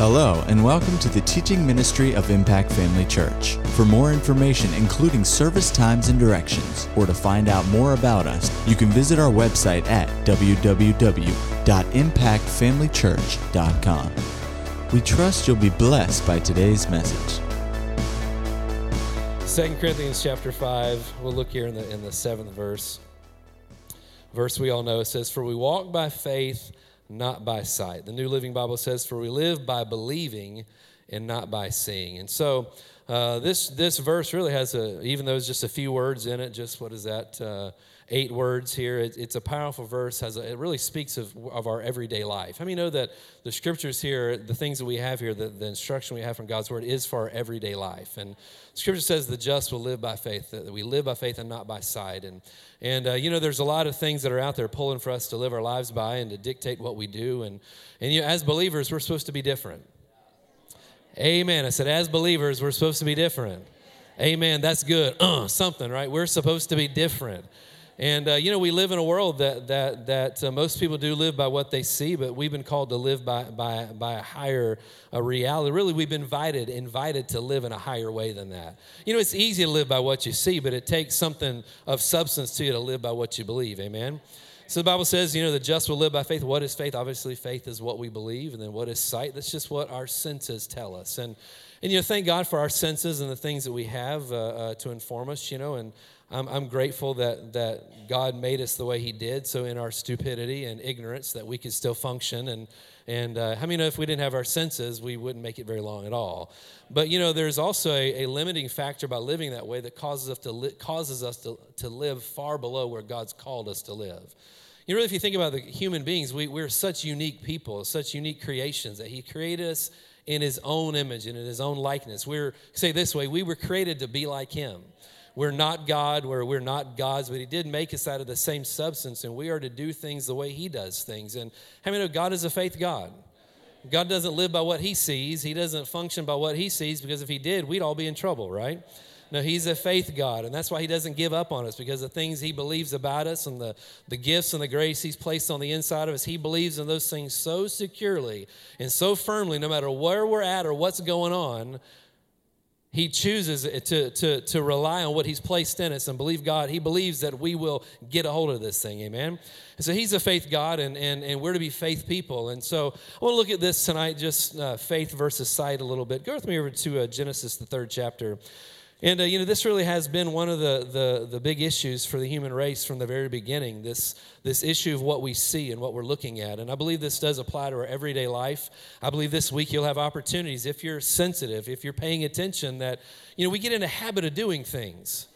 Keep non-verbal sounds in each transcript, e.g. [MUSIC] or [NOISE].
Hello, and welcome to the teaching ministry of Impact Family Church. For more information, including service times and directions, or to find out more about us, you can visit our website at www.impactfamilychurch.com. We trust you'll be blessed by today's message. Second Corinthians chapter 5, we'll look here in the, in the seventh verse. Verse we all know it says, For we walk by faith not by sight. The New Living Bible says, For we live by believing and not by seeing. And so uh, this, this verse really has a, even though it's just a few words in it, just what is that, uh, eight words here. It, it's a powerful verse. Has a, it really speaks of, of our everyday life. How many know that the scriptures here, the things that we have here, the, the instruction we have from God's word is for our everyday life. And scripture says the just will live by faith, that we live by faith and not by sight. And, and uh, you know, there's a lot of things that are out there pulling for us to live our lives by and to dictate what we do. And, and you know, as believers, we're supposed to be different. Amen. I said, as believers, we're supposed to be different. Amen. That's good. Uh, something, right? We're supposed to be different. And uh, you know, we live in a world that that that uh, most people do live by what they see, but we've been called to live by by by a higher uh, reality. Really, we've been invited invited to live in a higher way than that. You know, it's easy to live by what you see, but it takes something of substance to you to live by what you believe. Amen. So the Bible says, you know, the just will live by faith. What is faith? Obviously, faith is what we believe, and then what is sight? That's just what our senses tell us. And and you know, thank God for our senses and the things that we have uh, uh, to inform us. You know, and I'm, I'm grateful that, that God made us the way He did, so in our stupidity and ignorance, that we could still function. And, and uh, how many know if we didn't have our senses, we wouldn't make it very long at all? But you know, there's also a, a limiting factor by living that way that causes us to, li- causes us to, to live far below where God's called us to live. You know, if you think about the human beings, we, we're such unique people, such unique creations that He created us in His own image and in His own likeness. We're, say this way, we were created to be like Him we're not God, where we're not gods, but He did make us out of the same substance, and we are to do things the way He does things. And how many know God is a faith God? God doesn't live by what He sees, He doesn't function by what He sees, because if He did, we'd all be in trouble, right? No, He's a faith God, and that's why He doesn't give up on us, because the things He believes about us and the, the gifts and the grace He's placed on the inside of us, He believes in those things so securely and so firmly, no matter where we're at or what's going on, he chooses to, to, to rely on what he's placed in us and believe God. He believes that we will get a hold of this thing, amen? And so he's a faith God, and, and, and we're to be faith people. And so I want to look at this tonight, just uh, faith versus sight a little bit. Go with me over to uh, Genesis, the third chapter. And uh, you know, this really has been one of the, the, the big issues for the human race from the very beginning. This this issue of what we see and what we're looking at, and I believe this does apply to our everyday life. I believe this week you'll have opportunities if you're sensitive, if you're paying attention. That you know, we get in a habit of doing things.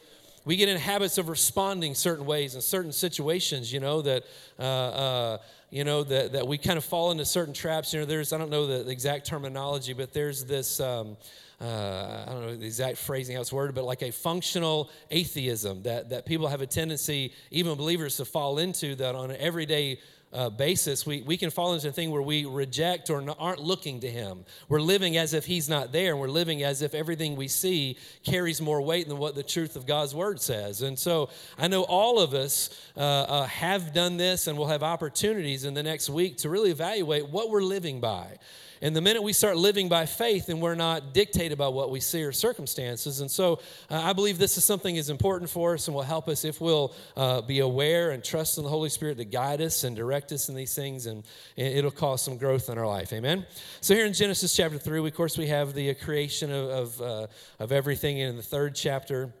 We get in habits of responding certain ways in certain situations. You know that. Uh, uh, you know that, that we kind of fall into certain traps you know there's i don't know the, exact terminology but there's this um, uh, I don't know the exact phrasing how it's worded, but like a functional atheism that, that people have a tendency, even believers, to fall into that on an everyday uh, basis, we, we can fall into a thing where we reject or not, aren't looking to Him. We're living as if He's not there, and we're living as if everything we see carries more weight than what the truth of God's Word says. And so I know all of us uh, uh, have done this and we'll have opportunities in the next week to really evaluate what we're living by. And the minute we start living by faith and we're not dictated by what we see or circumstances. And so uh, I believe this is something is important for us and will help us if we'll uh, be aware and trust in the Holy Spirit to guide us and direct us in these things. And, it'll cause some growth in our life. Amen. So here in Genesis chapter 3, we, of course, we have the creation of, of, uh, of everything. in the third chapter,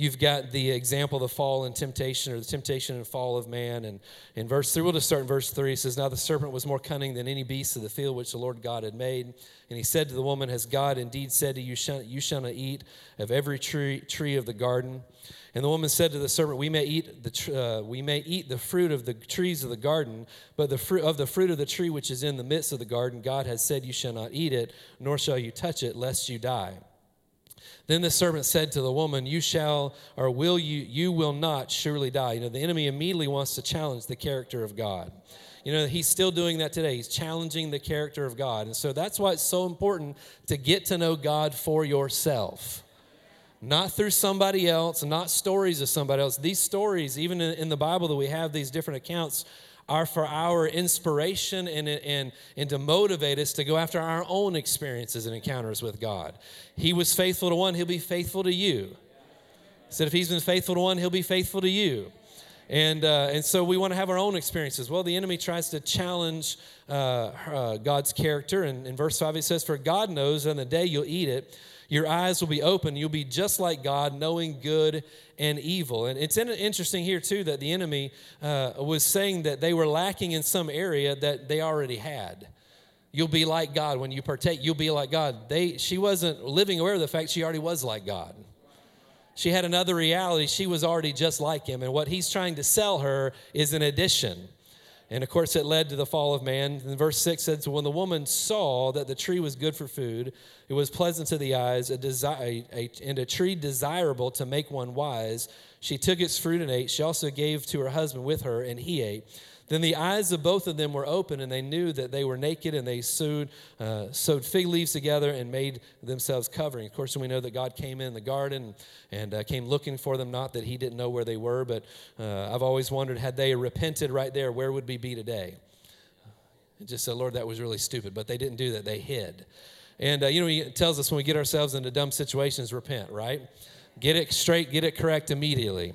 You've got the example of the fall and temptation, or the temptation and fall of man. And in verse 3, we'll just start in verse 3. It says, Now the serpent was more cunning than any beast of the field which the Lord God had made. And he said to the woman, Has God indeed said to you, You shall not eat of every tree, tree of the garden? And the woman said to the serpent, We may eat the uh, we may eat the fruit of the trees of the garden, but the fruit of the fruit of the tree which is in the midst of the garden, God has said, You shall not eat it, nor shall you touch it, lest you die. Then the servant said to the woman, You shall, or will you, you will not surely die. You know, the enemy immediately wants to challenge the character of God. You know, he's still doing that today. He's challenging the character of God. And so that's why it's so important to get to know God for yourself. Not through somebody else, not stories of somebody else. These stories, even in, the Bible that we have these different accounts, are for our inspiration and, and, and to motivate us to go after our own experiences and encounters with God. He was faithful to one, he'll be faithful to you. He said, if he's been faithful to one, he'll be faithful to you. And, uh, and so we want to have our own experiences. Well, the enemy tries to challenge uh, uh, God's character. And in verse 5, he says, For God knows on the day you'll eat it, your eyes will be open. You'll be just like God, knowing good and evil. And it's interesting here, too, that the enemy uh, was saying that they were lacking in some area that they already had. You'll be like God when you partake. You'll be like God. They, she wasn't living aware of the fact she already was like God. She had another reality. She was already just like him. And what he's trying to sell her is an addition. And of course, it led to the fall of man. And verse 6 says, When the woman saw that the tree was good for food, it was pleasant to the eyes, a desi- a, and a tree desirable to make one wise, she took its fruit and ate. She also gave to her husband with her, and he ate. Then the eyes of both of them were open, and they knew that they were naked, and they sewed, uh, sewed fig leaves together and made themselves covering. Of course, we know that God came in the garden and uh, came looking for them, not that He didn't know where they were, but uh, I've always wondered had they repented right there, where would we be today? It just said, Lord, that was really stupid. But they didn't do that, they hid. And, uh, you know, He tells us when we get ourselves into dumb situations, repent, right? Get it straight, get it correct immediately.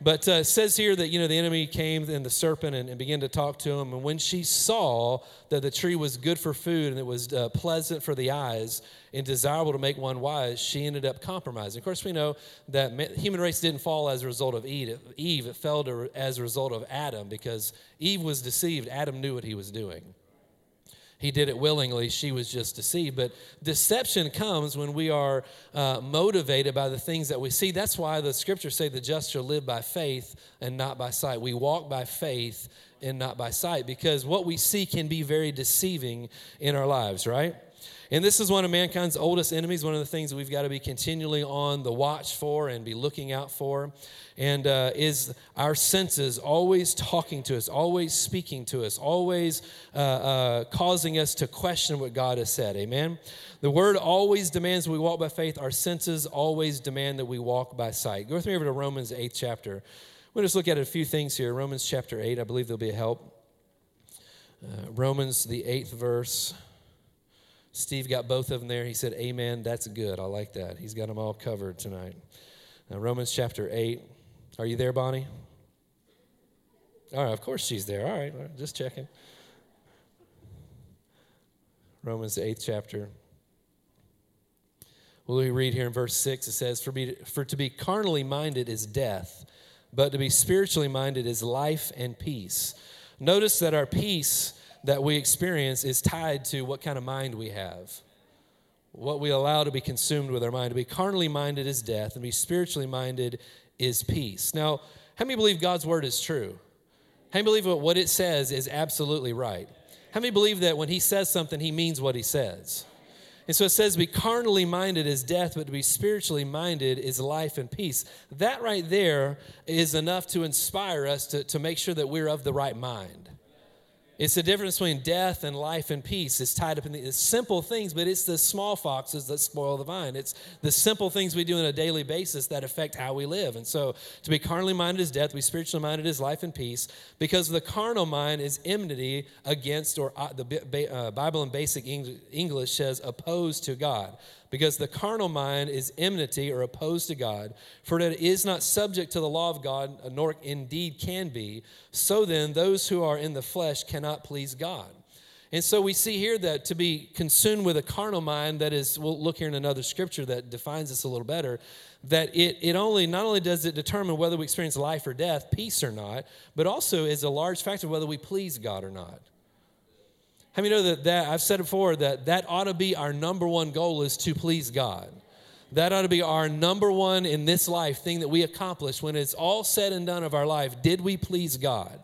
But uh, it says here that, you know, the enemy came and the serpent and, and, began to talk to him. And when she saw that the tree was good for food and it was uh, pleasant for the eyes and desirable to make one wise, she ended up compromising. Of course, we know that human race didn't fall as a result of Eve. It fell to, as a result of Adam because Eve was deceived. Adam knew what he was doing he did it willingly. She was just deceived. But deception comes when we are uh, motivated by the things that we see. That's why the scriptures say the just shall live by faith and not by sight. We walk by faith and not by sight because what we see can be very deceiving in our lives, right? And this is one of mankind's oldest enemies, one of the things that we've got to be continually on the watch for and be looking out for. And uh, is our senses always talking to us, always speaking to us, always uh, uh, causing us to question what God has said. Amen? The word always demands we walk by faith. Our senses always demand that we walk by sight. Go with me over to Romans 8th chapter. We'll just look at a few things here. Romans chapter 8, I believe there'll be a help. Uh, Romans, the eighth verse. Steve got both of them there. He said, Amen. That's good. I like that. He's got them all covered tonight. Now, Romans chapter 8. Are you there, Bonnie? All right, of course she's there. All right, all right just checking. Romans, the eighth chapter. Well, we read here in verse 6, it says, for, be, for to be carnally minded is death, but to be spiritually minded is life and peace. Notice that our peace that we experience is tied to what kind of mind we have, what we allow to be consumed with our mind. To be carnally minded is death, and be spiritually minded is peace. Now, how many believe God's word is true? How many believe what it says is absolutely right? How many believe that when he says something, he means what he says? And so it says, be carnally minded is death, but to be spiritually minded is life and peace. That right there is enough to inspire us to, to make sure that we're of the right mind. It's the difference between death and life and peace. It's tied up in the simple things, but it's the small foxes that spoil the vine. It's the simple things we do on a daily basis that affect how we live. And so to be carnally minded is death, to be spiritually minded is life and peace, because the carnal mind is enmity against, or uh, the uh, Bible in basic English says opposed to God because the carnal mind is enmity or opposed to God, for it is not subject to the law of God, nor indeed can be. So then, those who are in the flesh cannot please God. And so we see here that to be consumed with a carnal mind, that is, we'll look here in another scripture that defines this a little better, that it, it only, not only does it determine whether we experience life or death, peace or not, but also is a large factor whether we please God or not. How many know that, that I've said it before that that ought to be our number one goal is to please God. That ought to be our number one in this life thing that we accomplish when it's all said and done of our life. Did we please God?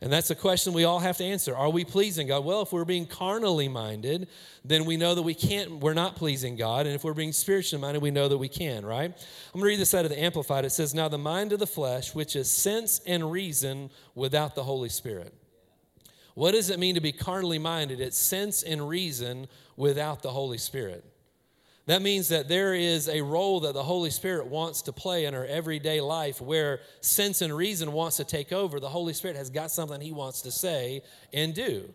And that's a question we all have to answer. Are we pleasing God? Well, if we're being carnally minded, then we know that we can't, we're not pleasing God. And if we're being spiritually minded, we know that we can, right? I'm going to read this out of the Amplified. It says, Now the mind of the flesh, which is sense and reason without the Holy Spirit. What does it mean to be carnally minded? It's sense and reason without the Holy Spirit. That means that there is a role that the Holy Spirit wants to play in our everyday life where sense and reason wants to take over. The Holy Spirit has got something he wants to say and do.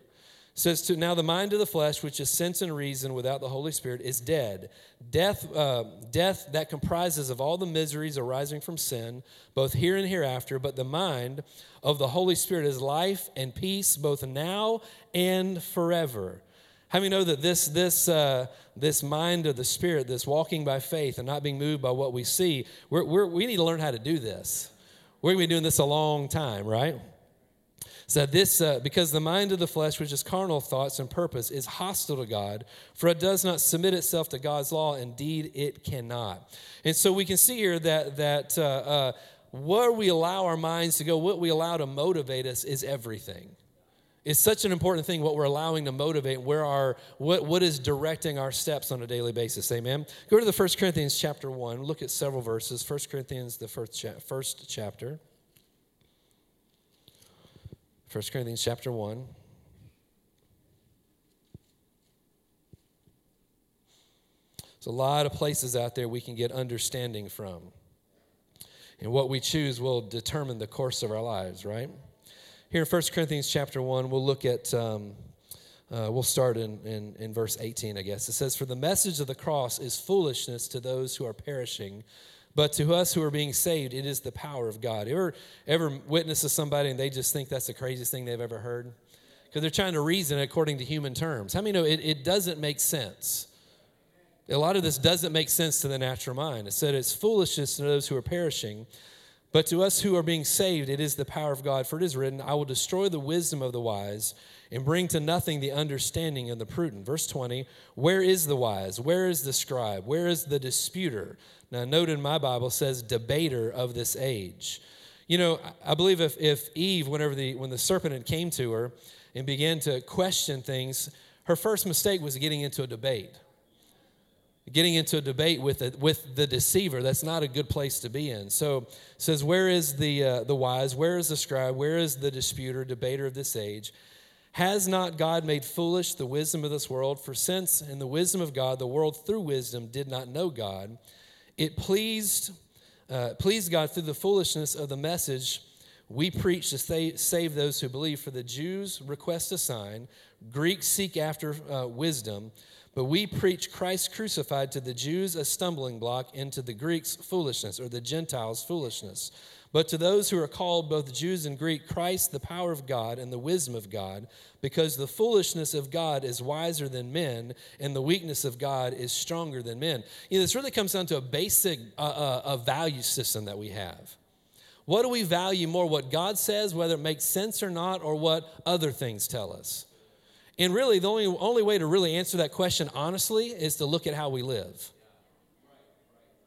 Says to now the mind of the flesh, which is sense and reason without the Holy Spirit, is dead. Death, uh, death that comprises of all the miseries arising from sin, both here and hereafter. But the mind of the Holy Spirit is life and peace, both now and forever. How many know that this, this, uh, this mind of the Spirit, this walking by faith and not being moved by what we see, we're, we're, we need to learn how to do this. We're going to be doing this a long time, right? So this, uh, because the mind of the flesh, which is carnal thoughts and purpose, is hostile to God, for it does not submit itself to God's law. Indeed, it cannot. And so we can see here that that uh, uh, where we allow our minds to go, what we allow to motivate us, is everything. It's such an important thing what we're allowing to motivate, where our what, what is directing our steps on a daily basis. Amen. Go to the First Corinthians chapter 1. Look at several verses. First Corinthians, the first, cha- first chapter. First Corinthians chapter 1. There's a lot of places out there we can get understanding from. And what we choose will determine the course of our lives, right? Here in 1 Corinthians chapter 1, we'll look at, um, uh, we'll start in, in, in verse 18, I guess. It says, For the message of the cross is foolishness to those who are perishing, but to us who are being saved, it is the power of God. Ever, ever witness to somebody and they just think that's the craziest thing they've ever heard? Because they're trying to reason according to human terms. How many know it, it doesn't make sense? A lot of this doesn't make sense to the natural mind. It said it's foolishness to those who are perishing, but to us who are being saved, it is the power of God. For it is written, I will destroy the wisdom of the wise and bring to nothing the understanding of the prudent. Verse 20, where is the wise? Where is the scribe? Where is the disputer? Now, note in my Bible says debater of this age. You know, I believe if, if Eve, whenever the, when the serpent came to her and began to question things, her first mistake was getting into a debate getting into a debate with the, with the deceiver that's not a good place to be in. So says where is the uh, the wise? Where is the scribe? Where is the disputer debater of this age? Has not god made foolish the wisdom of this world? For since in the wisdom of god the world through wisdom did not know god it pleased uh, pleased god through the foolishness of the message we preach to save, save those who believe. For the jews request a sign greeks seek after uh, wisdom but we preach Christ crucified to the Jews a stumbling block, and to the Greeks foolishness, or the Gentiles foolishness. But to those who are called, both Jews and Greek, Christ the power of God and the wisdom of God, because the foolishness of God is wiser than men, and the weakness of God is stronger than men. You know, this really comes down to a basic uh, uh, a value system that we have. What do we value more, what God says, whether it makes sense or not, or what other things tell us? And really, the only, only way to really answer that question honestly is to look at how we live.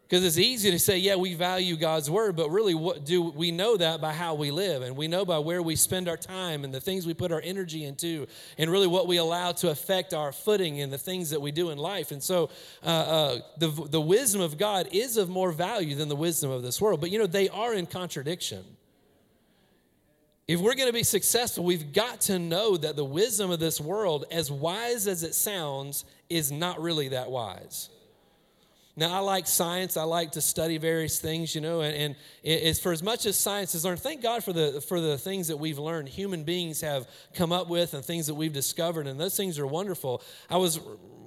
Because it's easy to say, yeah, we value God's word, but really, what do we know that by how we live? And we know by where we spend our time and the things we put our energy into, and really what we allow to affect our footing and the things that we do in life. And so, uh, uh, the, the wisdom of God is of more value than the wisdom of this world. But you know, they are in contradiction. If we're going to be successful, we've got to know that the wisdom of this world, as wise as it sounds, is not really that wise. Now, I like science. I like to study various things, you know, and, and it's for as much as science has learned. Thank God for the for the things that we've learned. Human beings have come up with and things that we've discovered, and those things are wonderful. I was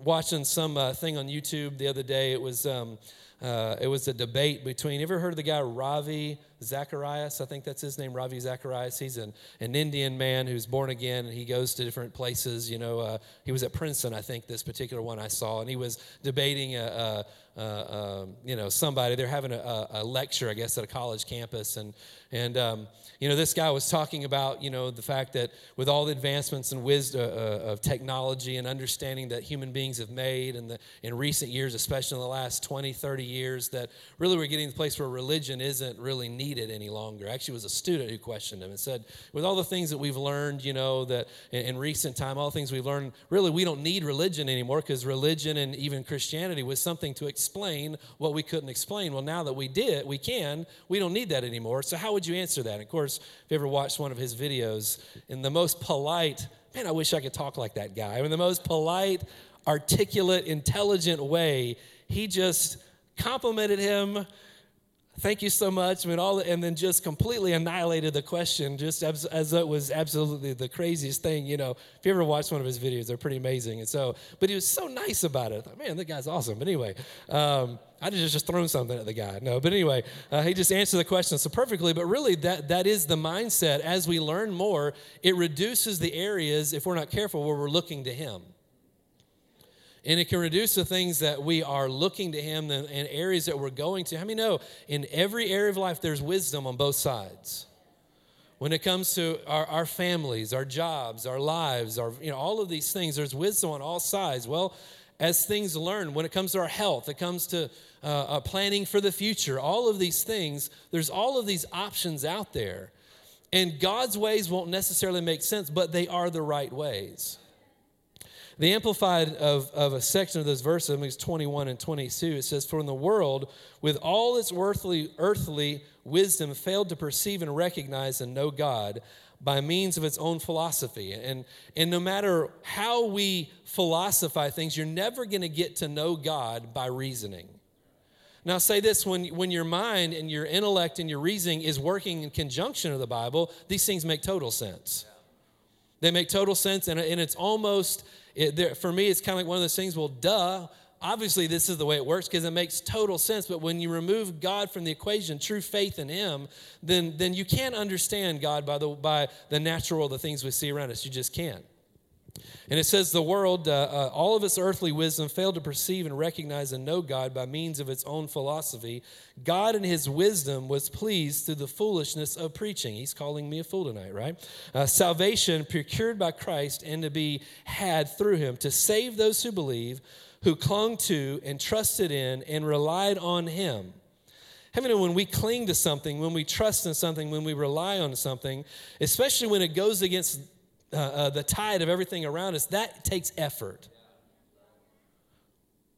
watching some uh, thing on YouTube the other day. It was um, uh, it was a debate between. You ever heard of the guy Ravi Zacharias? I think that's his name, Ravi Zacharias. He's an, an Indian man who's born again, and he goes to different places. You know, uh, he was at Princeton, I think, this particular one I saw, and he was debating a, a uh, you know, somebody. They're having a, a, lecture, I guess, at a college campus, and and um, you know, this guy was talking about you know the fact that with all the advancements and wisdom uh, uh, of technology and understanding that human beings have made, and the, in recent years, especially in the last 20, 30 years, that really we're getting to the place where religion isn't really needed any longer. Actually, was a student who questioned him and said, with all the things that we've learned, you know, that in, in recent time, all the things we've learned, really we don't need religion anymore because religion and even Christianity was something to explain what we couldn't explain. Well, now that we did, we can, we don't need that anymore. So, how would you answer that? And of course, if you ever watched one of his videos, in the most polite, man, I wish I could talk like that guy. In the most polite, articulate, intelligent way, he just complimented him thank you so much. I mean, all, and then just completely annihilated the question, just as, as it was absolutely the craziest thing. You know, if you ever watched one of his videos, they're pretty amazing. And so, but he was so nice about it. I thought, man, that guy's awesome. But anyway, um, I just just thrown something at the guy. No, but anyway, uh, he just answered the question so perfectly. But really, that that is the mindset. As we learn more, it reduces the areas, if we're not careful, where we're looking to him. And it can reduce the things that we are looking to Him and, and areas that we're going to. How many know in every area of life there's wisdom on both sides? When it comes to our, our families, our jobs, our lives, our, you know, all of these things, there's wisdom on all sides. Well, as things learn, when it comes to our health, it comes to uh, uh, planning for the future, all of these things, there's all of these options out there. And God's ways won't necessarily make sense, but they are the right ways. The Amplified of, of a section of this verse, I think it's 21 and 22, it says, For in the world, with all its earthly, earthly wisdom, failed to perceive and recognize and know God by means of its own philosophy. And, and no matter how we philosophize things, you're never going to get to know God by reasoning. Now, say this when, when your mind and your intellect and your reasoning is working in conjunction of the Bible, these things make total sense. They make total sense, and, and it's almost it, for me, it's kind of like one of those things, well, duh, obviously this is the way it works because it makes total sense but when you remove god from the equation true faith in him then then you can't understand god by the by the natural the things we see around us you just can't and it says the world, uh, uh, all of its earthly wisdom failed to perceive and recognize and know God by means of its own philosophy. God, in his wisdom, was pleased through the foolishness of preaching. He's calling me a fool tonight, right? Uh, salvation procured by Christ and to be had through him to save those who believe, who clung to and trusted in and relied on him. How many know when we cling to something, when we trust in something, when we rely on something, especially when it goes against uh, uh, the tide of everything around us, that takes effort.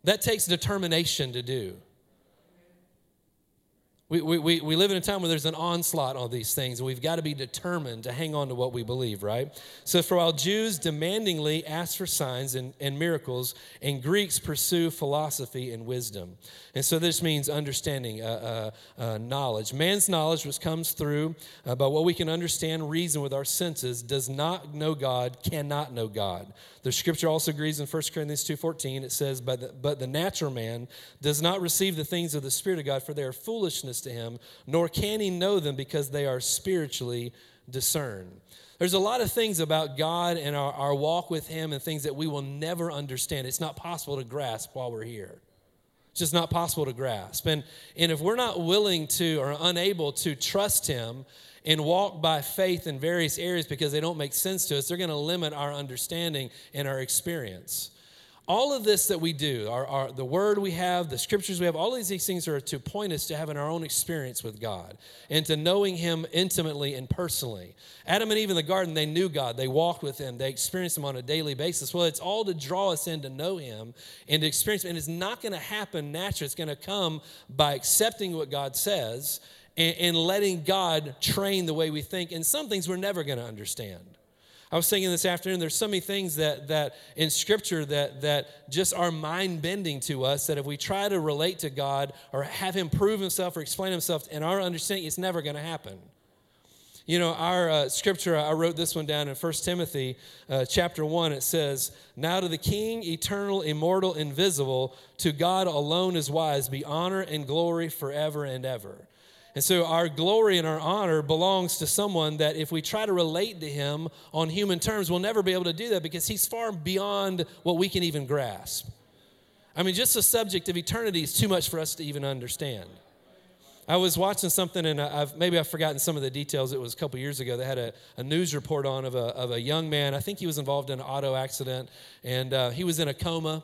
That takes determination to do. We, we, we live in a time where there's an onslaught on these things, and we've got to be determined to hang on to what we believe, right? So, for while Jews demandingly ask for signs and, and miracles, and Greeks pursue philosophy and wisdom. And so, this means understanding, uh, uh, uh, knowledge. Man's knowledge, which comes through uh, by what we can understand, reason with our senses, does not know God, cannot know God. The scripture also agrees in 1 Corinthians 2.14. It says, but the, but the natural man does not receive the things of the Spirit of God, for they are foolishness to him, nor can he know them because they are spiritually discerned. There's a lot of things about God and our, our walk with him and things that we will never understand. It's not possible to grasp while we're here. It's just not possible to grasp. And, and if we're not willing to or unable to trust him and walk by faith in various areas because they don't make sense to us, they're going to limit our understanding and our experience. All of this that we do, our, our, the word we have, the scriptures we have, all of these things are to point us to having our own experience with God and to knowing Him intimately and personally. Adam and Eve in the garden, they knew God, they walked with Him, they experienced Him on a daily basis. Well, it's all to draw us in to know Him and to experience Him. And it's not going to happen naturally, it's going to come by accepting what God says and, and letting God train the way we think. And some things we're never going to understand. I was thinking this afternoon, there's so many things that, that in Scripture that, that just are mind bending to us that if we try to relate to God or have Him prove Himself or explain Himself in our understanding, it's never going to happen. You know, our uh, scripture, I wrote this one down in 1 Timothy uh, chapter 1. It says, Now to the King, eternal, immortal, invisible, to God alone is wise, be honor and glory forever and ever. And so our glory and our honor belongs to someone that if we try to relate to him on human terms, we'll never be able to do that because he's far beyond what we can even grasp. I mean, just the subject of eternity is too much for us to even understand. I was watching something, and I've, maybe I've forgotten some of the details. It was a couple years ago. They had a, a news report on of a, of a young man. I think he was involved in an auto accident, and uh, he was in a coma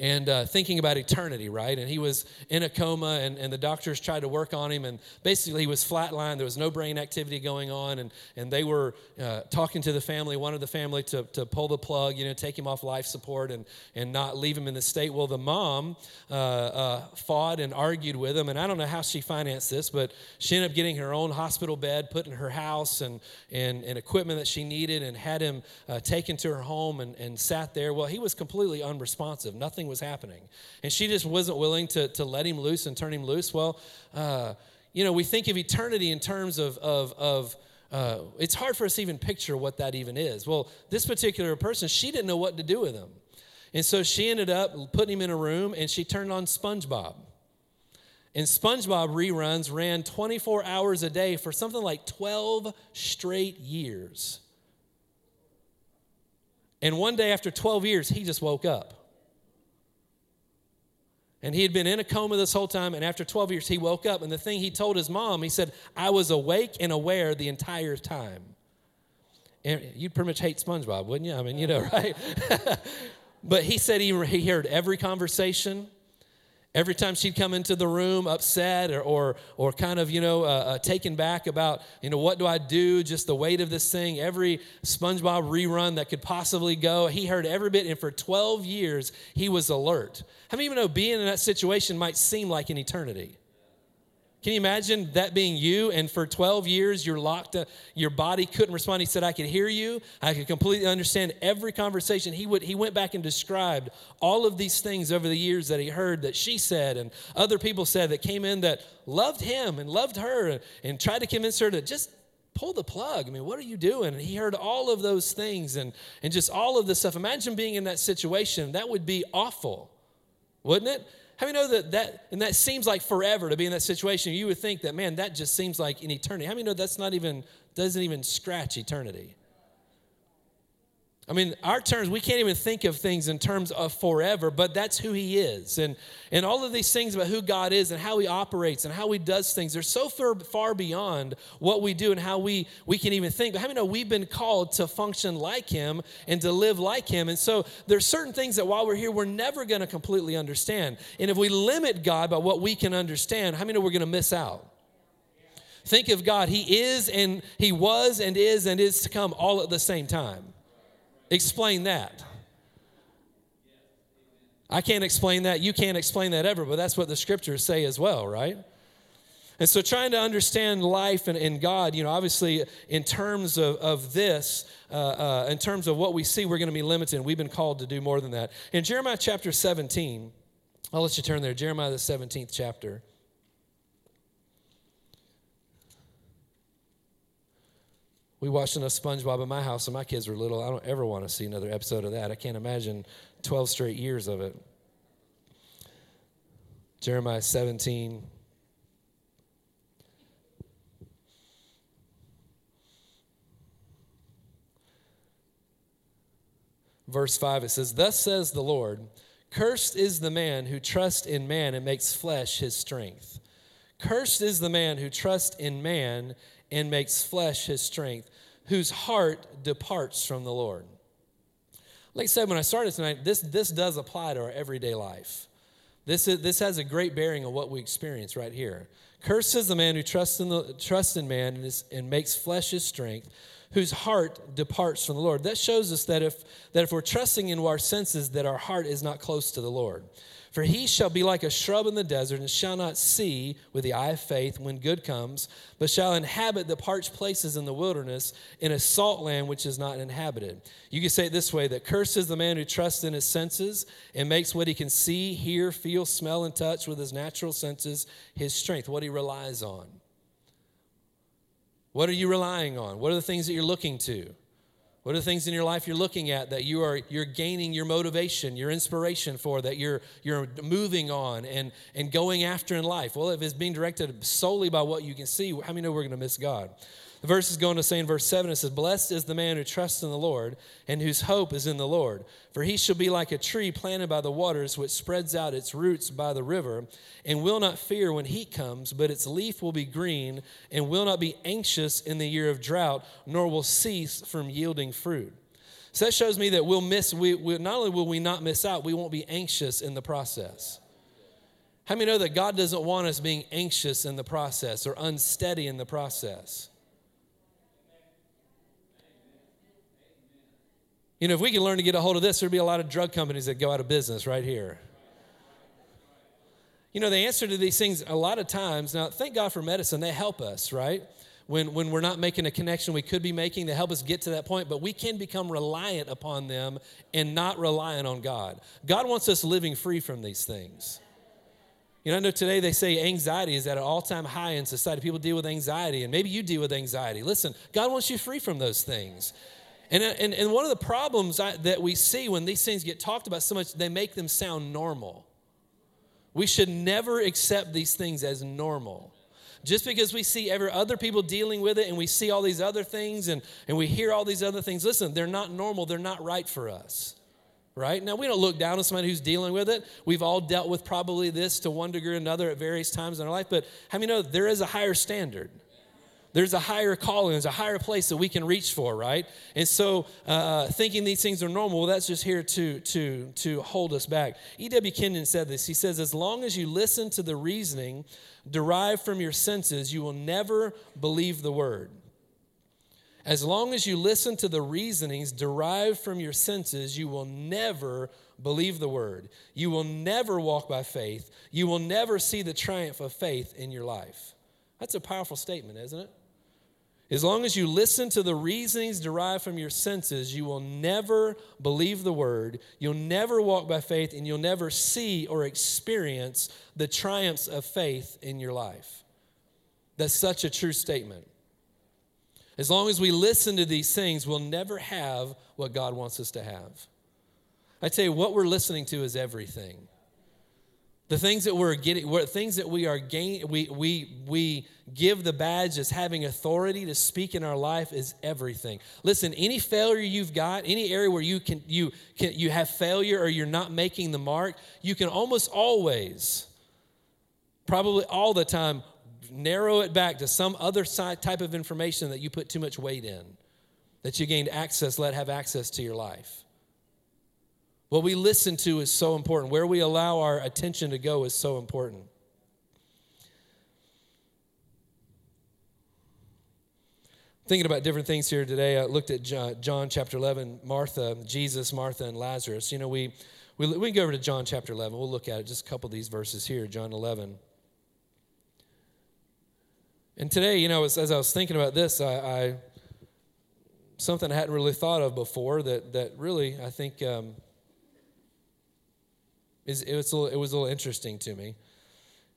and uh, thinking about eternity, right? And he was in a coma, and, and the doctors tried to work on him, and basically he was flatlined. There was no brain activity going on, and, and they were uh, talking to the family, wanted the family to, to pull the plug, you know, take him off life support and, and not leave him in the state. Well, the mom uh, uh fought and argued with him, and I don't know how she financed this, but she ended up getting her own hospital bed, put in her house, and, and, and equipment that she needed, and had him uh, taken to her home and, and sat there. Well, he was completely unresponsive. Nothing was happening. And she just wasn't willing to, to let him loose and turn him loose. Well, uh, you know, we think of eternity in terms of, of, of uh, it's hard for us to even picture what that even is. Well, this particular person, she didn't know what to do with him. And so she ended up putting him in a room and she turned on SpongeBob. And SpongeBob reruns ran 24 hours a day for something like 12 straight years. And one day after 12 years, he just woke up. And he had been in a coma this whole time. And after 12 years, he woke up. And the thing he told his mom, he said, I was awake and aware the entire time. And you'd pretty much hate SpongeBob, wouldn't you? I mean, you know, [LAUGHS] right? [LAUGHS] but he said he, he heard every conversation. Every time she'd come into the room upset or, or, or kind of, you know, uh, uh, taken back about, you know, what do I do? Just the weight of this thing. Every SpongeBob rerun that could possibly go, he heard every bit. And for 12 years, he was alert. How many of you know being in that situation might seem like an eternity? Can you imagine that being you? And for 12 years, you're locked up, your body couldn't respond. He said, I could hear you. I could completely understand every conversation. He, would, he went back and described all of these things over the years that he heard that she said and other people said that came in that loved him and loved her and, and tried to convince her to just pull the plug. I mean, what are you doing? And he heard all of those things and, and just all of this stuff. Imagine being in that situation. That would be awful, wouldn't it? How many know that that, and that seems like forever to be in that situation? You would think that, man, that just seems like an eternity. How many know that's not even, doesn't even scratch eternity? I mean, our terms, we can't even think of things in terms of forever, but that's who He is. And, and all of these things about who God is and how He operates and how He does things, they're so far, far beyond what we do and how we, we can even think. But how many know we've been called to function like Him and to live like Him? And so there's certain things that while we're here, we're never going to completely understand. And if we limit God by what we can understand, how many know we're going to miss out? Think of God. He is and He was and is and is to come all at the same time. Explain that. I can't explain that. You can't explain that ever, but that's what the scriptures say as well, right? And so, trying to understand life and, and God, you know, obviously, in terms of, of this, uh, uh, in terms of what we see, we're going to be limited. We've been called to do more than that. In Jeremiah chapter 17, I'll let you turn there, Jeremiah, the 17th chapter. We watched enough SpongeBob in my house when my kids were little. I don't ever want to see another episode of that. I can't imagine 12 straight years of it. Jeremiah 17. Verse 5, it says, Thus says the Lord, Cursed is the man who trusts in man and makes flesh his strength. Cursed is the man who trusts in man and makes flesh his strength, whose heart departs from the Lord. Like I said when I started tonight, this, this does apply to our everyday life. This, is, this has a great bearing on what we experience right here. Cursed is the man who trusts in, the, trusts in man and, is, and makes flesh his strength, whose heart departs from the Lord. That shows us that if, that if we're trusting in our senses, that our heart is not close to the Lord. For he shall be like a shrub in the desert, and shall not see with the eye of faith when good comes, but shall inhabit the parched places in the wilderness, in a salt land which is not inhabited. You can say it this way that curses the man who trusts in his senses and makes what he can see, hear, feel, smell, and touch with his natural senses his strength, what he relies on. What are you relying on? What are the things that you're looking to? What are the things in your life you're looking at that you are you're gaining your motivation, your inspiration for, that you're you're moving on and and going after in life? Well, if it's being directed solely by what you can see, how many know we're going to miss God? The verse is going to say in verse 7, it says, Blessed is the man who trusts in the Lord and whose hope is in the Lord. For he shall be like a tree planted by the waters, which spreads out its roots by the river, and will not fear when heat comes, but its leaf will be green, and will not be anxious in the year of drought, nor will cease from yielding fruit. So that shows me that we'll miss, we, we, not only will we not miss out, we won't be anxious in the process. How many know that God doesn't want us being anxious in the process or unsteady in the process? You know, if we can learn to get a hold of this, there'd be a lot of drug companies that go out of business right here. You know, the answer to these things a lot of times, now thank God for medicine, they help us, right? When, when we're not making a connection we could be making, they help us get to that point, but we can become reliant upon them and not reliant on God. God wants us living free from these things. You know, I know today they say anxiety is at an all time high in society. People deal with anxiety, and maybe you deal with anxiety. Listen, God wants you free from those things. And, uh, and, and one of the problems I, that we see when these things get talked about so much, they make them sound normal. We should never accept these things as normal. Just because we see every other people dealing with it and we see all these other things and, and we hear all these other things, listen, they're not normal, they're not right for us. Right? Now, we don't look down on somebody who's dealing with it. We've all dealt with probably this to one degree or another at various times in our life, but how many know there is a higher standard? There's a higher calling, there's a higher place that we can reach for, right? And so uh, thinking these things are normal, well, that's just here to, to, to hold us back. E.W. Kenyon said this. He says, As long as you listen to the reasoning derived from your senses, you will never believe the word. As long as you listen to the reasonings derived from your senses, you will never believe the word. You will never walk by faith. You will never see the triumph of faith in your life. That's a powerful statement, isn't it? As long as you listen to the reasonings derived from your senses, you will never believe the word, you'll never walk by faith, and you'll never see or experience the triumphs of faith in your life. That's such a true statement. As long as we listen to these things, we'll never have what God wants us to have. I tell you, what we're listening to is everything. The things that we're getting, things that we are gain, we, we, we give the badge as having authority to speak in our life is everything. Listen, any failure you've got, any area where you can, you can, you have failure or you're not making the mark, you can almost always, probably all the time, narrow it back to some other type of information that you put too much weight in, that you gained access, let have access to your life. What we listen to is so important. Where we allow our attention to go is so important. Thinking about different things here today, I looked at John, chapter 11, Martha, Jesus, Martha, and Lazarus. You know, we, we, we can go over to John chapter 11. We'll look at it, just a couple of these verses here, John 11. And today, you know, as, as I was thinking about this, I, I, something I hadn't really thought of before that, that really, I think, um, it, was a little, it was a little interesting to me.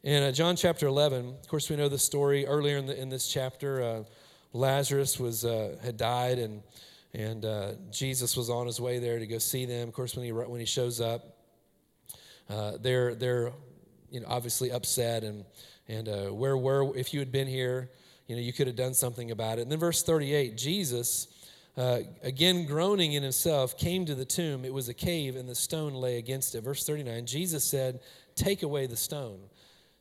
In uh, John chapter 11, of course, we know the story earlier in, the, in this chapter. Uh, Lazarus was, uh, had died, and, and uh, Jesus was on his way there to go see them. Of course, when he, when he shows up, uh, they're, they're you know, obviously upset. And, and where were, if you had been here, you know, you could have done something about it. And then verse 38, Jesus uh, again groaning in himself, came to the tomb. It was a cave, and the stone lay against it. Verse 39 Jesus said, Take away the stone.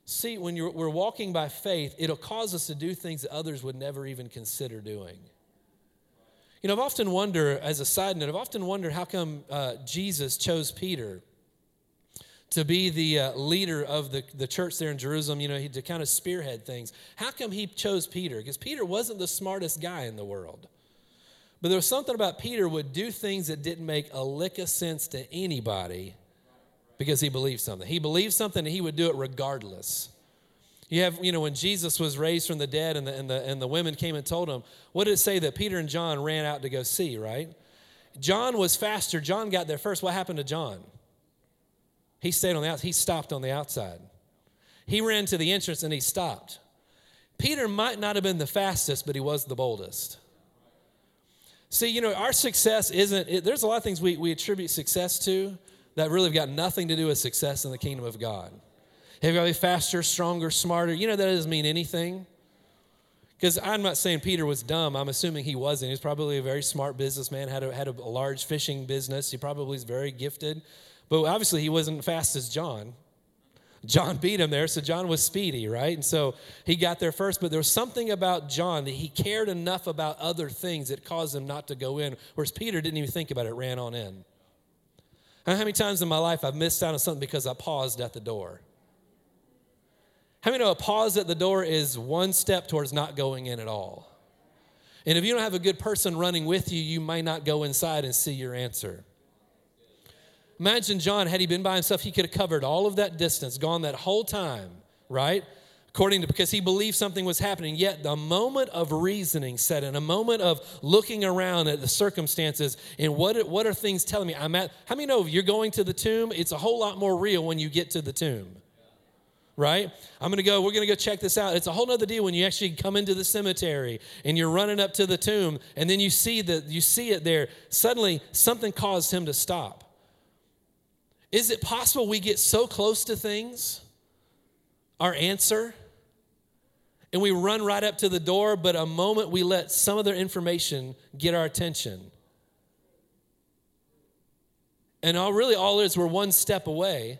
See, when we're walking by faith, it'll cause us to do things that others would never even consider doing. You know, I've often wondered, as a side note, I've often wondered how come uh, Jesus chose Peter to be the uh, leader of the, the church there in Jerusalem, you know, he, to kind of spearhead things. How come he chose Peter? Because Peter wasn't the smartest guy in the world. But there was something about Peter would do things that didn't make a lick of sense to anybody because he believed something. He believed something and he would do it regardless. You have, you know, when Jesus was raised from the dead and the, and the, and the women came and told him, what did it say that Peter and John ran out to go see, right? John was faster. John got there first. What happened to John? He stayed on the outside. He stopped on the outside. He ran to the entrance and he stopped. Peter might not have been the fastest, but he was the boldest. See, you know, our success isn't, it, there's a lot of things we, we attribute success to that really have got nothing to do with success in the kingdom of God. Have you got to be faster, stronger, smarter? You know, that doesn't mean anything. Because I'm not saying Peter was dumb. I'm assuming he wasn't. He's was probably a very smart businessman, had a, had a large fishing business. He probably was very gifted. But obviously, he wasn't fast as John. John beat him there, so John was speedy, right? And so he got there first, but there was something about John that he cared enough about other things that caused him not to go in, whereas Peter didn't even think about it, ran on in. How many times in my life I've missed out on something because I paused at the door? How many know a pause at the door is one step towards not going in at all? And if you don't have a good person running with you, you might not go inside and see your answer. Imagine John, had he been by himself, he could have covered all of that distance, gone that whole time, right? According to, because he believed something was happening. Yet the moment of reasoning set in, a moment of looking around at the circumstances and what, what are things telling me? I'm at, how many know you're going to the tomb, it's a whole lot more real when you get to the tomb? right? I'm gonna go, we're gonna go check this out. It's a whole nother deal when you actually come into the cemetery and you're running up to the tomb and then you see that you see it there. Suddenly something caused him to stop. Is it possible we get so close to things, our answer, and we run right up to the door, but a moment we let some of their information get our attention? And all really all is we're one step away,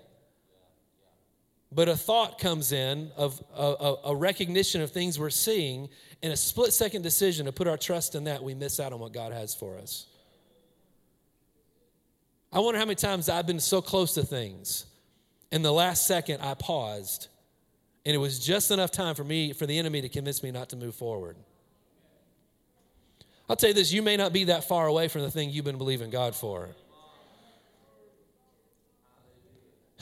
but a thought comes in of a, a, recognition of things we're seeing, and a split second decision to put our trust in that, we miss out on what God has for us. I wonder how many times I've been so close to things. In the last second, I paused, and it was just enough time for me, for the enemy to convince me not to move forward. I'll tell you this you may not be that far away from the thing you've been believing God for. [LAUGHS]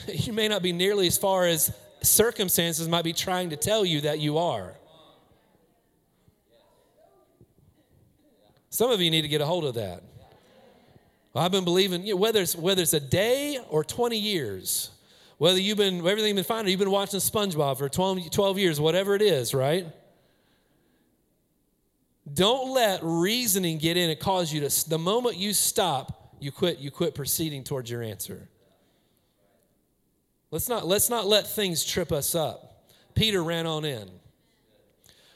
You may not be nearly as far as circumstances might be trying to tell you that you are. Some of you need to get a hold of that. Well, I've been believing, you know, whether, it's, whether it's a day or 20 years, whether you've been, everything been fine, or you've been watching SpongeBob for 12, 12 years, whatever it is, right? Don't let reasoning get in and cause you to, the moment you stop, you quit, you quit proceeding towards your answer. Let's not, let's not let things trip us up. Peter ran on in.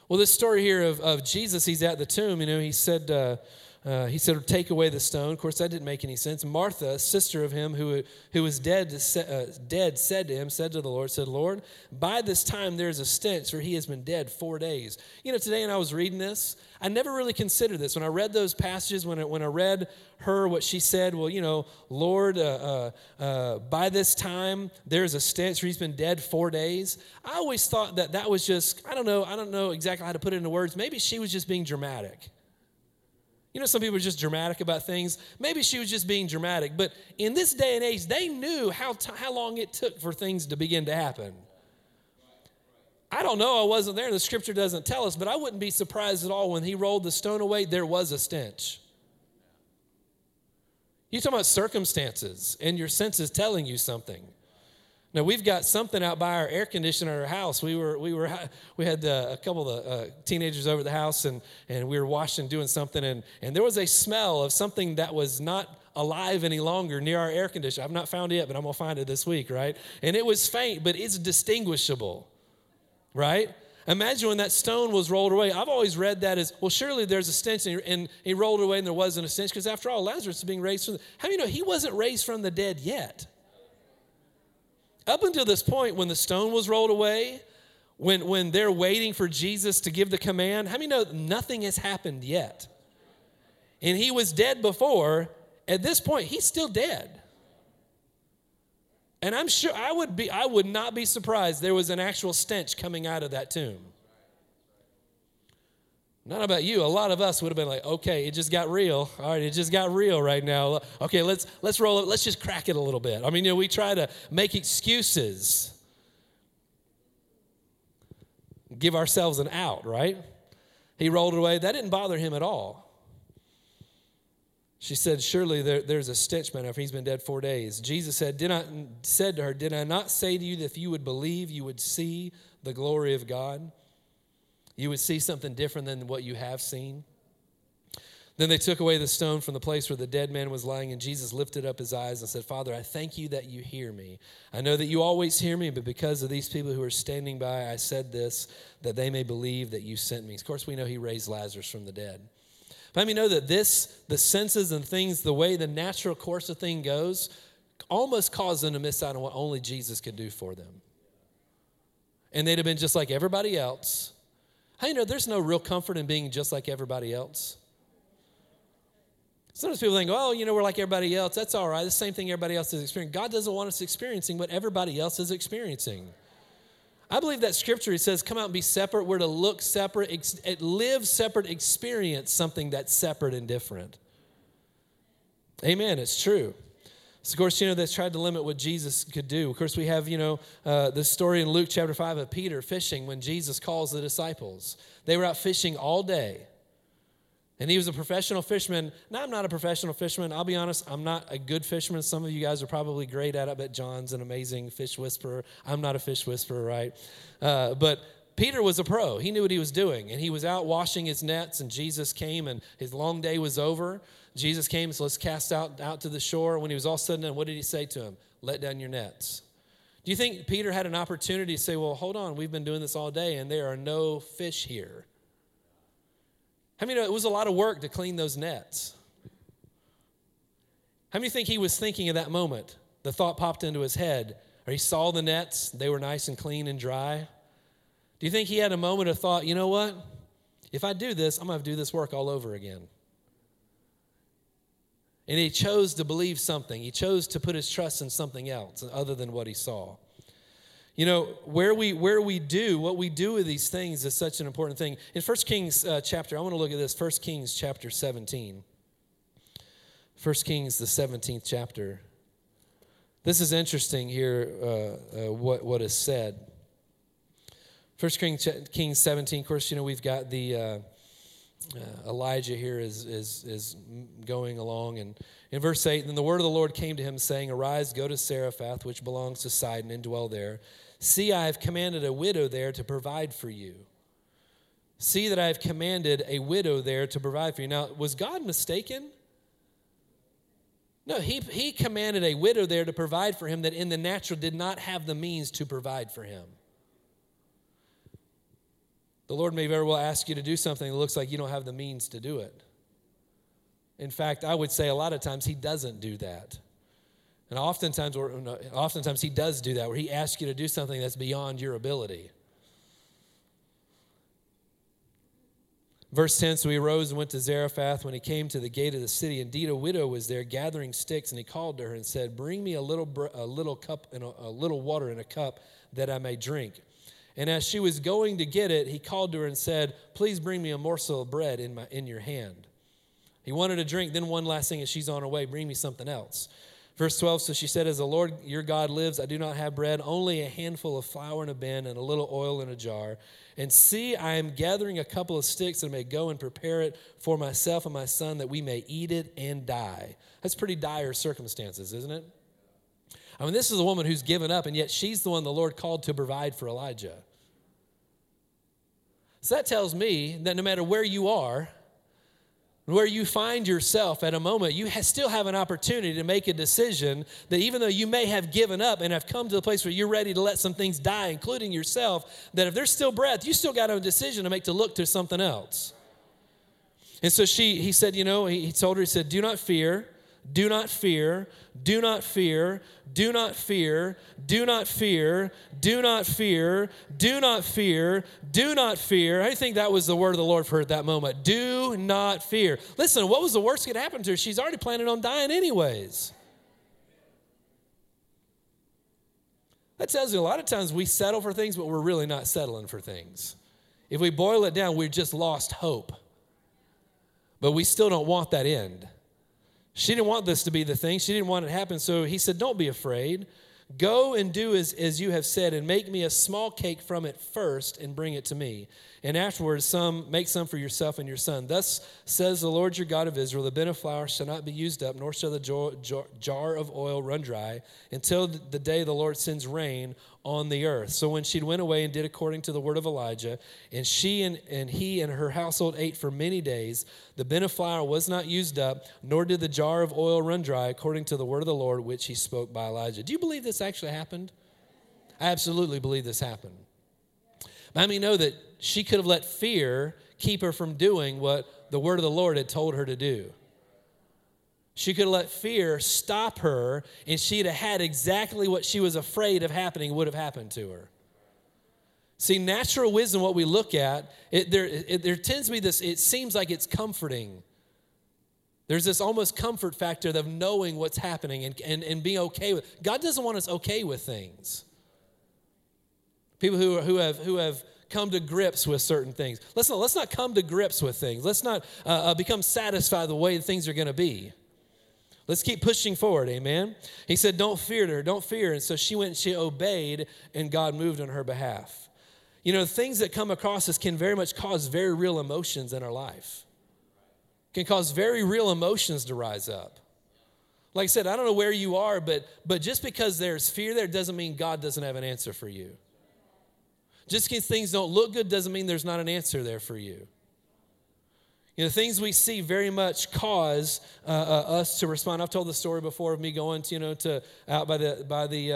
Well, this story here of, of Jesus, he's at the tomb, you know, he said, uh, uh, he said, Take away the stone. Of course, that didn't make any sense. Martha, sister of him who, who was dead, uh, dead, said to him, said to the Lord, said, Lord, by this time there's a stench, for he has been dead four days. You know, today when I was reading this, I never really considered this. When I read those passages, when I, when I read her, what she said, well, you know, Lord, uh, uh, uh by this time there's a stench, for he's been dead four days. I always thought that that was just, I don't know, I don't know exactly how to put it into words. Maybe she was just being dramatic. You know, some people are just dramatic about things. Maybe she was just being dramatic. But in this day and age, they knew how, t- how long it took for things to begin to happen. I don't know, I wasn't there, the scripture doesn't tell us, but I wouldn't be surprised at all when he rolled the stone away, there was a stench. You talk about circumstances and your senses telling you something. Now we've got something out by our air conditioner in our house. We were we were we had uh, a couple of uh, teenagers over the house and and we were washing doing something and and there was a smell of something that was not alive any longer near our air conditioner. I've not found it yet, but I'm gonna find it this week, right? And it was faint, but it's distinguishable, right? Imagine when that stone was rolled away. I've always read that as well. Surely there's a stench, and he, and he rolled away, and there wasn't a stench because after all, Lazarus is being raised from. The, how do you know he wasn't raised from the dead yet? Up until this point, when the stone was rolled away, when, when they're waiting for Jesus to give the command, how many know nothing has happened yet? And he was dead before. At this point, he's still dead. And I'm sure I would be I would not be surprised there was an actual stench coming out of that tomb. Not about you. A lot of us would have been like, okay, it just got real. All right, it just got real right now. Okay, let's let's roll it. Let's just crack it a little bit. I mean, you know, we try to make excuses, give ourselves an out, right? He rolled it away. That didn't bother him at all. She said, Surely there, there's a stench man after he's been dead four days. Jesus said, did I, said to her, Did I not say to you that if you would believe, you would see the glory of God? You would see something different than what you have seen. Then they took away the stone from the place where the dead man was lying, and Jesus lifted up his eyes and said, Father, I thank you that you hear me. I know that you always hear me, but because of these people who are standing by, I said this, that they may believe that you sent me. Of course, we know he raised Lazarus from the dead. But let me know that this, the senses and things, the way the natural course of thing goes, almost caused them to miss out on what only Jesus could do for them. and they'd have been just like everybody else. How you know there's no real comfort in being just like everybody else? Sometimes people think, oh, you know, we're like everybody else. That's all right. The same thing everybody else is experiencing. God doesn't want us experiencing what everybody else is experiencing. I believe that scripture, it says, come out and be separate. We're to look separate, ex- eh, live separate, experience something that's separate and different. Amen. It's true. Of course, you know, they tried to limit what Jesus could do. Of course, we have, you know, uh, the story in Luke chapter 5 of Peter fishing when Jesus calls the disciples. They were out fishing all day. And he was a professional fisherman. Now, I'm not a professional fisherman. I'll be honest, I'm not a good fisherman. Some of you guys are probably great at it. I bet John's an amazing fish whisperer. I'm not a fish whisperer, right? Uh, but Peter was a pro. He knew what he was doing. And he was out washing his nets, and Jesus came, and his long day was over. Jesus came, so let's cast out, out to the shore. When he was all said and done, what did he say to him? Let down your nets. Do you think Peter had an opportunity to say, Well, hold on, we've been doing this all day, and there are no fish here? How many know it was a lot of work to clean those nets? How many think he was thinking of that moment? The thought popped into his head, or he saw the nets, they were nice and clean and dry. Do you think he had a moment of thought, you know what? If I do this, I'm going to do this work all over again. And he chose to believe something. He chose to put his trust in something else other than what he saw. You know, where we where we do what we do with these things is such an important thing. In 1 Kings uh, chapter, I want to look at this. 1 Kings chapter 17. 1 Kings the 17th chapter. This is interesting here. Uh, uh, what what is said. 1 Kings, Kings 17. Of course, you know we've got the. Uh, Elijah here is, is, is going along. And in verse 8, then the word of the Lord came to him, saying, Arise, go to Zarephath, which belongs to Sidon, and dwell there. See, I have commanded a widow there to provide for you. See that I have commanded a widow there to provide for you. Now, was God mistaken? No, he, he commanded a widow there to provide for him that in the natural did not have the means to provide for him. The Lord may very well ask you to do something that looks like you don't have the means to do it. In fact, I would say a lot of times He doesn't do that. And oftentimes, or oftentimes He does do that, where He asks you to do something that's beyond your ability. Verse 10 So he rose and went to Zarephath. When he came to the gate of the city, indeed a widow was there gathering sticks, and he called to her and said, Bring me a little, a little cup and a, a little water in a cup that I may drink. And as she was going to get it, he called to her and said, Please bring me a morsel of bread in, my, in your hand. He wanted a drink. Then, one last thing as she's on her way, bring me something else. Verse 12 So she said, As the Lord your God lives, I do not have bread, only a handful of flour in a bin and a little oil in a jar. And see, I am gathering a couple of sticks and may go and prepare it for myself and my son that we may eat it and die. That's pretty dire circumstances, isn't it? I mean, this is a woman who's given up, and yet she's the one the Lord called to provide for Elijah. So that tells me that no matter where you are, where you find yourself at a moment, you still have an opportunity to make a decision that even though you may have given up and have come to the place where you're ready to let some things die, including yourself, that if there's still breath, you still got a decision to make to look to something else. And so she, he said, you know, he told her, he said, do not fear. Do not fear, do not fear, do not fear, do not fear, do not fear, do not fear, do not fear. I think that was the word of the Lord for her at that moment. Do not fear. Listen, what was the worst that could happen to her? She's already planning on dying, anyways. That tells you a lot of times we settle for things, but we're really not settling for things. If we boil it down, we've just lost hope. But we still don't want that end. She didn't want this to be the thing. She didn't want it to happen. So he said, Don't be afraid. Go and do as, as you have said, and make me a small cake from it first, and bring it to me. And afterwards, some make some for yourself and your son. Thus says the Lord your God of Israel: The bin of flour shall not be used up, nor shall the jar, jar of oil run dry, until the day the Lord sends rain on the earth. So when she went away and did according to the word of Elijah, and she and, and he and her household ate for many days, the bin of flour was not used up, nor did the jar of oil run dry, according to the word of the Lord which he spoke by Elijah. Do you believe this actually happened? I absolutely believe this happened. Let me know that she could have let fear keep her from doing what the word of the Lord had told her to do. She could have let fear stop her, and she'd have had exactly what she was afraid of happening would have happened to her. See, natural wisdom, what we look at, it, there, it, there tends to be this, it seems like it's comforting. There's this almost comfort factor of knowing what's happening and, and, and being okay with God doesn't want us okay with things. People who, who, have, who have come to grips with certain things. Let's not, let's not come to grips with things. Let's not uh, uh, become satisfied the way things are going to be. Let's keep pushing forward, amen? He said, Don't fear her, don't fear. And so she went and she obeyed, and God moved on her behalf. You know, things that come across us can very much cause very real emotions in our life, can cause very real emotions to rise up. Like I said, I don't know where you are, but, but just because there's fear there doesn't mean God doesn't have an answer for you. Just because things don't look good doesn't mean there's not an answer there for you. You know, things we see very much cause uh, uh, us to respond. I've told the story before of me going, to, you know, to out by the by the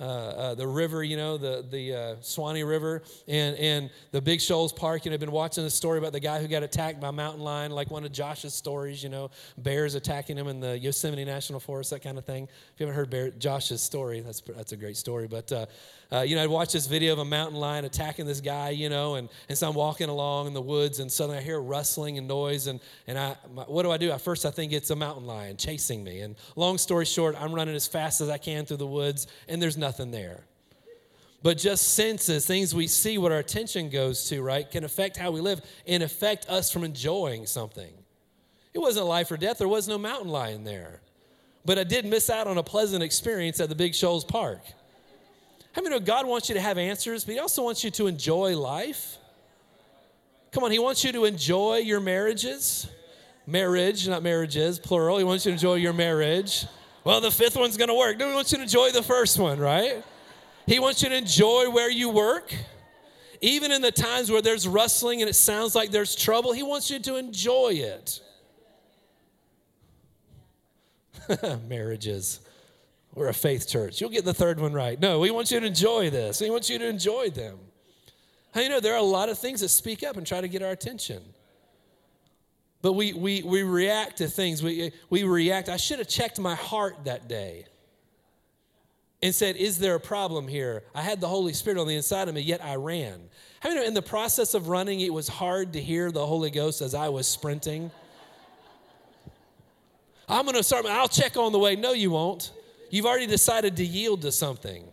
uh, uh, uh, uh the river, you know, the the Suwannee River, and and the Big Shoals Park. Know, I've been watching the story about the guy who got attacked by a mountain lion, like one of Josh's stories. You know, bears attacking him in the Yosemite National Forest, that kind of thing. If you haven't heard Bear, Josh's story, that's that's a great story. But uh, you know, I'd watch this video of a mountain lion attacking this guy, you know, and, and so I'm walking along in the woods and suddenly I hear rustling and noise. And, and I, my, what do I do? At first, I think it's a mountain lion chasing me. And long story short, I'm running as fast as I can through the woods and there's nothing there. But just senses, things we see, what our attention goes to, right, can affect how we live and affect us from enjoying something. It wasn't life or death, there was no mountain lion there. But I did miss out on a pleasant experience at the Big Shoals Park. How many know God wants you to have answers, but He also wants you to enjoy life? Come on, He wants you to enjoy your marriages. Marriage, not marriages, plural. He wants you to enjoy your marriage. Well, the fifth one's gonna work. No, He wants you to enjoy the first one, right? He wants you to enjoy where you work. Even in the times where there's rustling and it sounds like there's trouble, He wants you to enjoy it. [LAUGHS] Marriages. We're a faith church. You'll get the third one right. No, we want you to enjoy this. We want you to enjoy them. How you know there are a lot of things that speak up and try to get our attention. But we, we, we react to things. We, we react. I should have checked my heart that day and said, Is there a problem here? I had the Holy Spirit on the inside of me, yet I ran. How you know in the process of running, it was hard to hear the Holy Ghost as I was sprinting? I'm going to start, I'll check on the way. No, you won't. You've already decided to yield to something.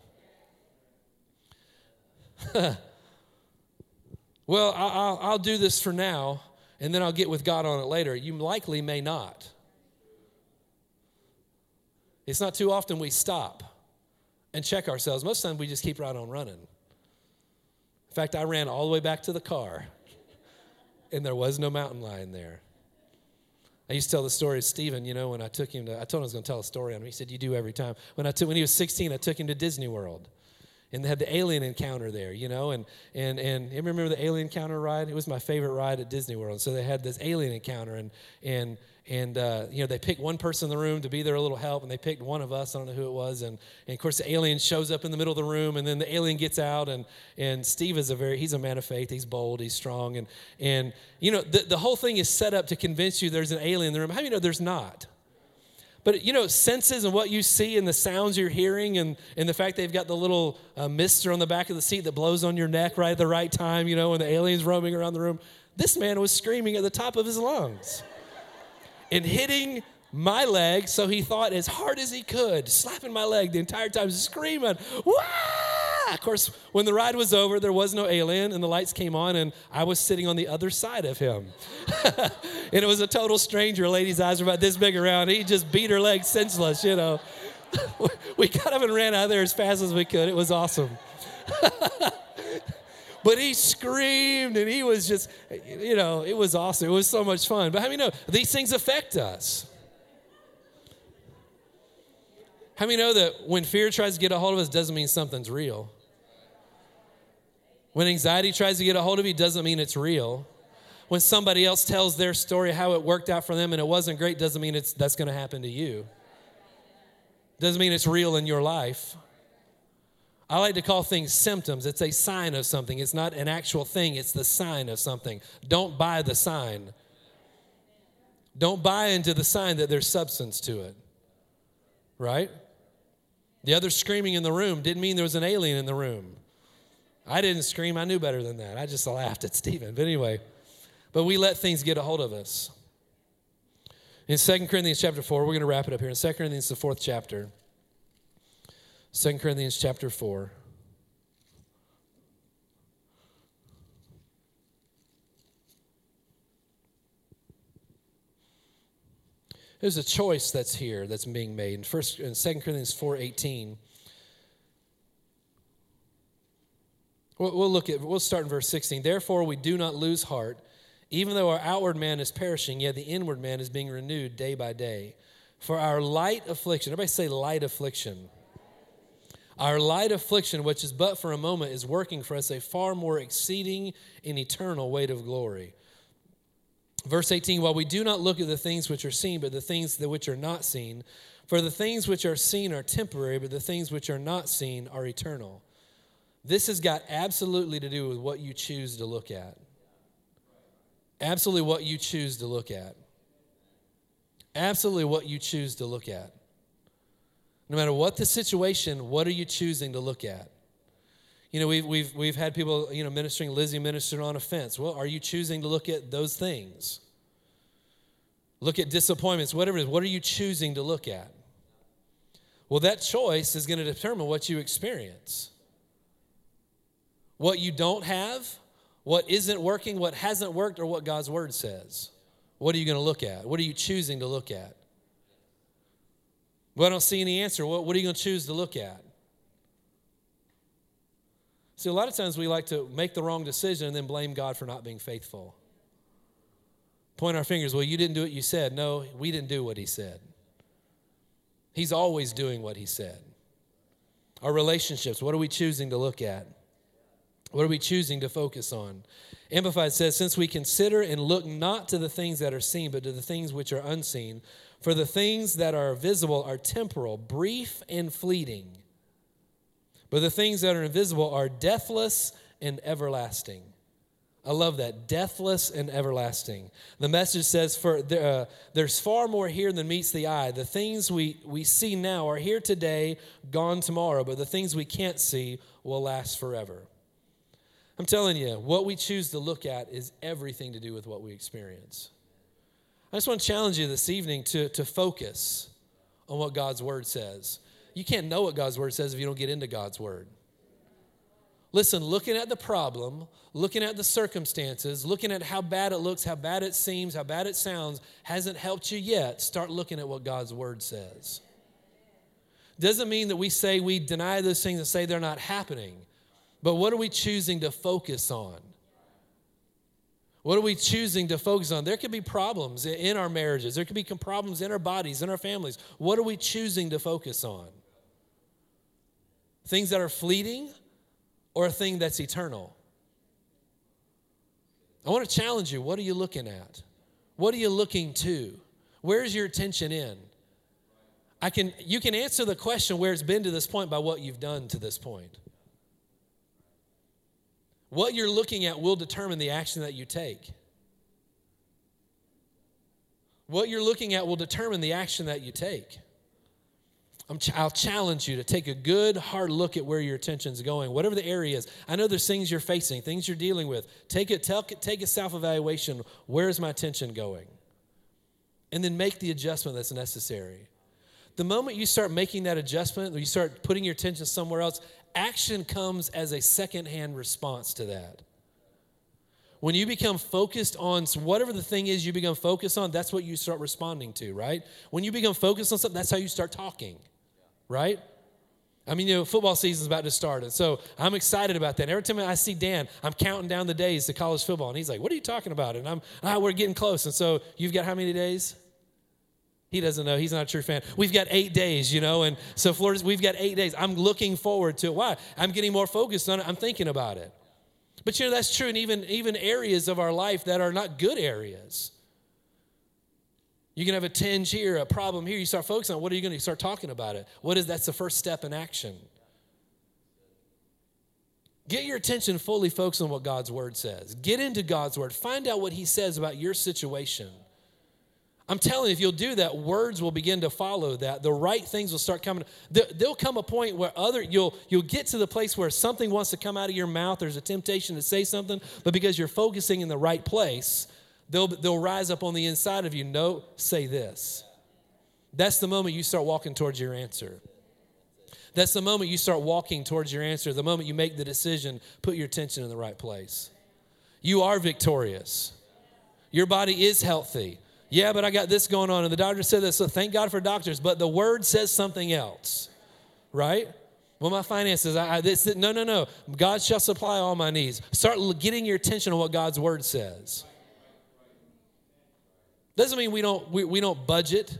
[LAUGHS] well, I'll, I'll do this for now, and then I'll get with God on it later. You likely may not. It's not too often we stop and check ourselves. Most of the time, we just keep right on running. In fact, I ran all the way back to the car, and there was no mountain lion there. I used to tell the story of Stephen, you know, when I took him to, I told him I was going to tell a story on him. He said, You do every time. When, I took, when he was 16, I took him to Disney World. And they had the alien encounter there, you know, and and and you remember the alien encounter ride? It was my favorite ride at Disney World. So they had this alien encounter, and and and uh, you know they picked one person in the room to be their little help and they picked one of us. I don't know who it was. And, and of course the alien shows up in the middle of the room and then the alien gets out and and steve is a very he's a man of faith. He's bold. He's strong. And and you know the, the whole thing is set up to convince you there's an alien in the room. How do you know there's not but you know senses and what you see and the sounds you're hearing and, and the fact they've got the little uh, mister on the back of the seat that blows on your neck right at the right time you know when the alien's roaming around the room this man was screaming at the top of his lungs [LAUGHS] and hitting my leg. So he thought as hard as he could, slapping my leg the entire time, screaming, Wah! Of course, when the ride was over, there was no alien, and the lights came on, and I was sitting on the other side of him. [LAUGHS] and it was a total stranger. Lady's eyes were about this big around. He just beat her leg senseless, you know. [LAUGHS] we got up and ran out of there as fast as we could. It was awesome. [LAUGHS] But he screamed and he was just, you know, it was awesome. It was so much fun. But how many know these things affect us? How many know that when fear tries to get a hold of us doesn't mean something's real? When anxiety tries to get a hold of you doesn't mean it's real. When somebody else tells their story how it worked out for them and it wasn't great doesn't mean it's that's going to happen to you. Doesn't mean it's real in your life. I like to call things symptoms. It's a sign of something. It's not an actual thing, it's the sign of something. Don't buy the sign. Don't buy into the sign that there's substance to it. Right? The other screaming in the room didn't mean there was an alien in the room. I didn't scream. I knew better than that. I just laughed at Stephen. But anyway, but we let things get a hold of us. In 2 Corinthians chapter 4, we're going to wrap it up here. In 2 Corinthians, the fourth chapter, 2 Corinthians chapter 4. There's a choice that's here that's being made. In, first, in 2 Corinthians 4.18, we'll, look at, we'll start in verse 16. Therefore we do not lose heart, even though our outward man is perishing, yet the inward man is being renewed day by day. For our light affliction, everybody say light affliction. Our light affliction, which is but for a moment, is working for us a far more exceeding and eternal weight of glory. Verse 18, while we do not look at the things which are seen, but the things that which are not seen, for the things which are seen are temporary, but the things which are not seen are eternal. This has got absolutely to do with what you choose to look at. Absolutely what you choose to look at. Absolutely what you choose to look at. No matter what the situation, what are you choosing to look at? You know, we've, we've, we've had people, you know, ministering, Lizzie ministered on a fence. Well, are you choosing to look at those things? Look at disappointments, whatever it is. What are you choosing to look at? Well, that choice is going to determine what you experience. What you don't have, what isn't working, what hasn't worked, or what God's word says. What are you going to look at? What are you choosing to look at? Well, I don't see any answer. What, what are you going to choose to look at? See, a lot of times we like to make the wrong decision and then blame God for not being faithful. Point our fingers, well, you didn't do what you said. No, we didn't do what He said. He's always doing what He said. Our relationships, what are we choosing to look at? What are we choosing to focus on? Amplified says, Since we consider and look not to the things that are seen, but to the things which are unseen, for the things that are visible are temporal, brief, and fleeting but the things that are invisible are deathless and everlasting. I love that. Deathless and everlasting. The message says, For uh, there's far more here than meets the eye. The things we, we see now are here today, gone tomorrow, but the things we can't see will last forever. I'm telling you, what we choose to look at is everything to do with what we experience. I just want to challenge you this evening to, to focus on what God's word says you can't know what God's word says if you don't get into God's word. Listen, looking at the problem, looking at the circumstances, looking at how bad it looks, how bad it seems, how bad it sounds, hasn't helped you yet. Start looking at what God's word says. Doesn't mean that we say we deny those things and say they're not happening, but what are we choosing to focus on? What are we choosing to focus on? There could be problems in our marriages, there could be problems in our bodies, in our families. What are we choosing to focus on? Things that are fleeting or a thing that's eternal? I want to challenge you. What are you looking at? What are you looking to? Where's your attention in? I can you can answer the question where it's been to this point by what you've done to this point. What you're looking at will determine the action that you take. What you're looking at will determine the action that you take. i will challenge you to take a good, hard look at where your attention's going, whatever the area is. I know there's things you're facing, things you're dealing with. Take it, take a self evaluation. Where is my attention going? And then make the adjustment that's necessary. The moment you start making that adjustment, you start putting your attention somewhere else, action comes as a secondhand response to that. When you become focused on whatever the thing is you become focused on, that's what you start responding to, right? When you become focused on something, that's how you start talking, right? I mean, you know, football season's about to start, and so I'm excited about that. Every time I see Dan, I'm counting down the days to college football, and he's like, "What are you talking about?" And I'm, "Ah, we're getting close." And so you've got how many days? He doesn't know. He's not a true fan. We've got eight days, you know, and so Florida's, we've got eight days. I'm looking forward to it. Why? I'm getting more focused on it. I'm thinking about it. But you know, that's true in even, even areas of our life that are not good areas. You can have a tinge here, a problem here. You start focusing on what are you going to start talking about it? What is that's the first step in action. Get your attention fully focused on what God's word says. Get into God's word. Find out what he says about your situation. I'm telling you, if you'll do that, words will begin to follow that. The right things will start coming. There'll come a point where other you'll you'll get to the place where something wants to come out of your mouth. There's a temptation to say something, but because you're focusing in the right place, they'll they'll rise up on the inside of you. No, say this. That's the moment you start walking towards your answer. That's the moment you start walking towards your answer. The moment you make the decision, put your attention in the right place. You are victorious. Your body is healthy. Yeah, but I got this going on. And the doctor said this. So thank God for doctors. But the word says something else, right? Well, my finances, I, I, this, no, no, no. God shall supply all my needs. Start getting your attention on what God's word says. Doesn't mean we don't, we, we don't budget,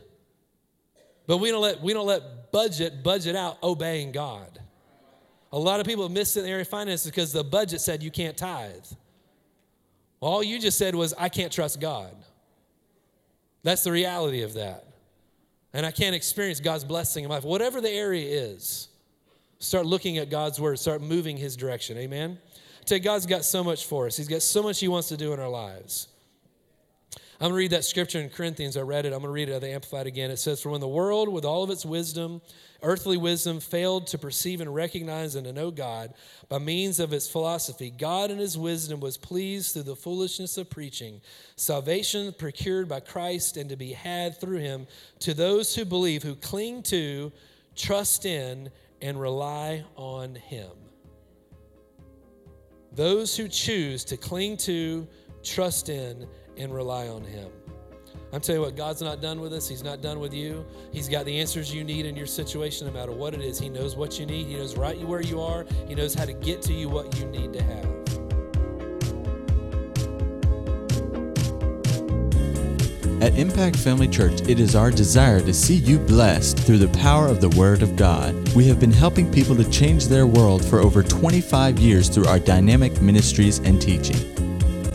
but we don't let, we don't let budget budget out obeying God. A lot of people miss in the area of finances because the budget said you can't tithe. All you just said was, I can't trust God. That's the reality of that. And I can't experience God's blessing in my life. Whatever the area is, start looking at God's word, start moving his direction. Amen? Tell God's got so much for us. He's got so much he wants to do in our lives. I'm going to read that scripture in Corinthians. I read it. I'm going to read it out of the Amplified again. It says, For when the world, with all of its wisdom, earthly wisdom, failed to perceive and recognize and to know God by means of its philosophy, God in his wisdom was pleased through the foolishness of preaching, salvation procured by Christ and to be had through him to those who believe, who cling to, trust in, and rely on him. Those who choose to cling to, trust in, and rely on Him. I'm telling you what, God's not done with us. He's not done with you. He's got the answers you need in your situation, no matter what it is. He knows what you need. He knows right where you are. He knows how to get to you what you need to have. At Impact Family Church, it is our desire to see you blessed through the power of the Word of God. We have been helping people to change their world for over 25 years through our dynamic ministries and teaching.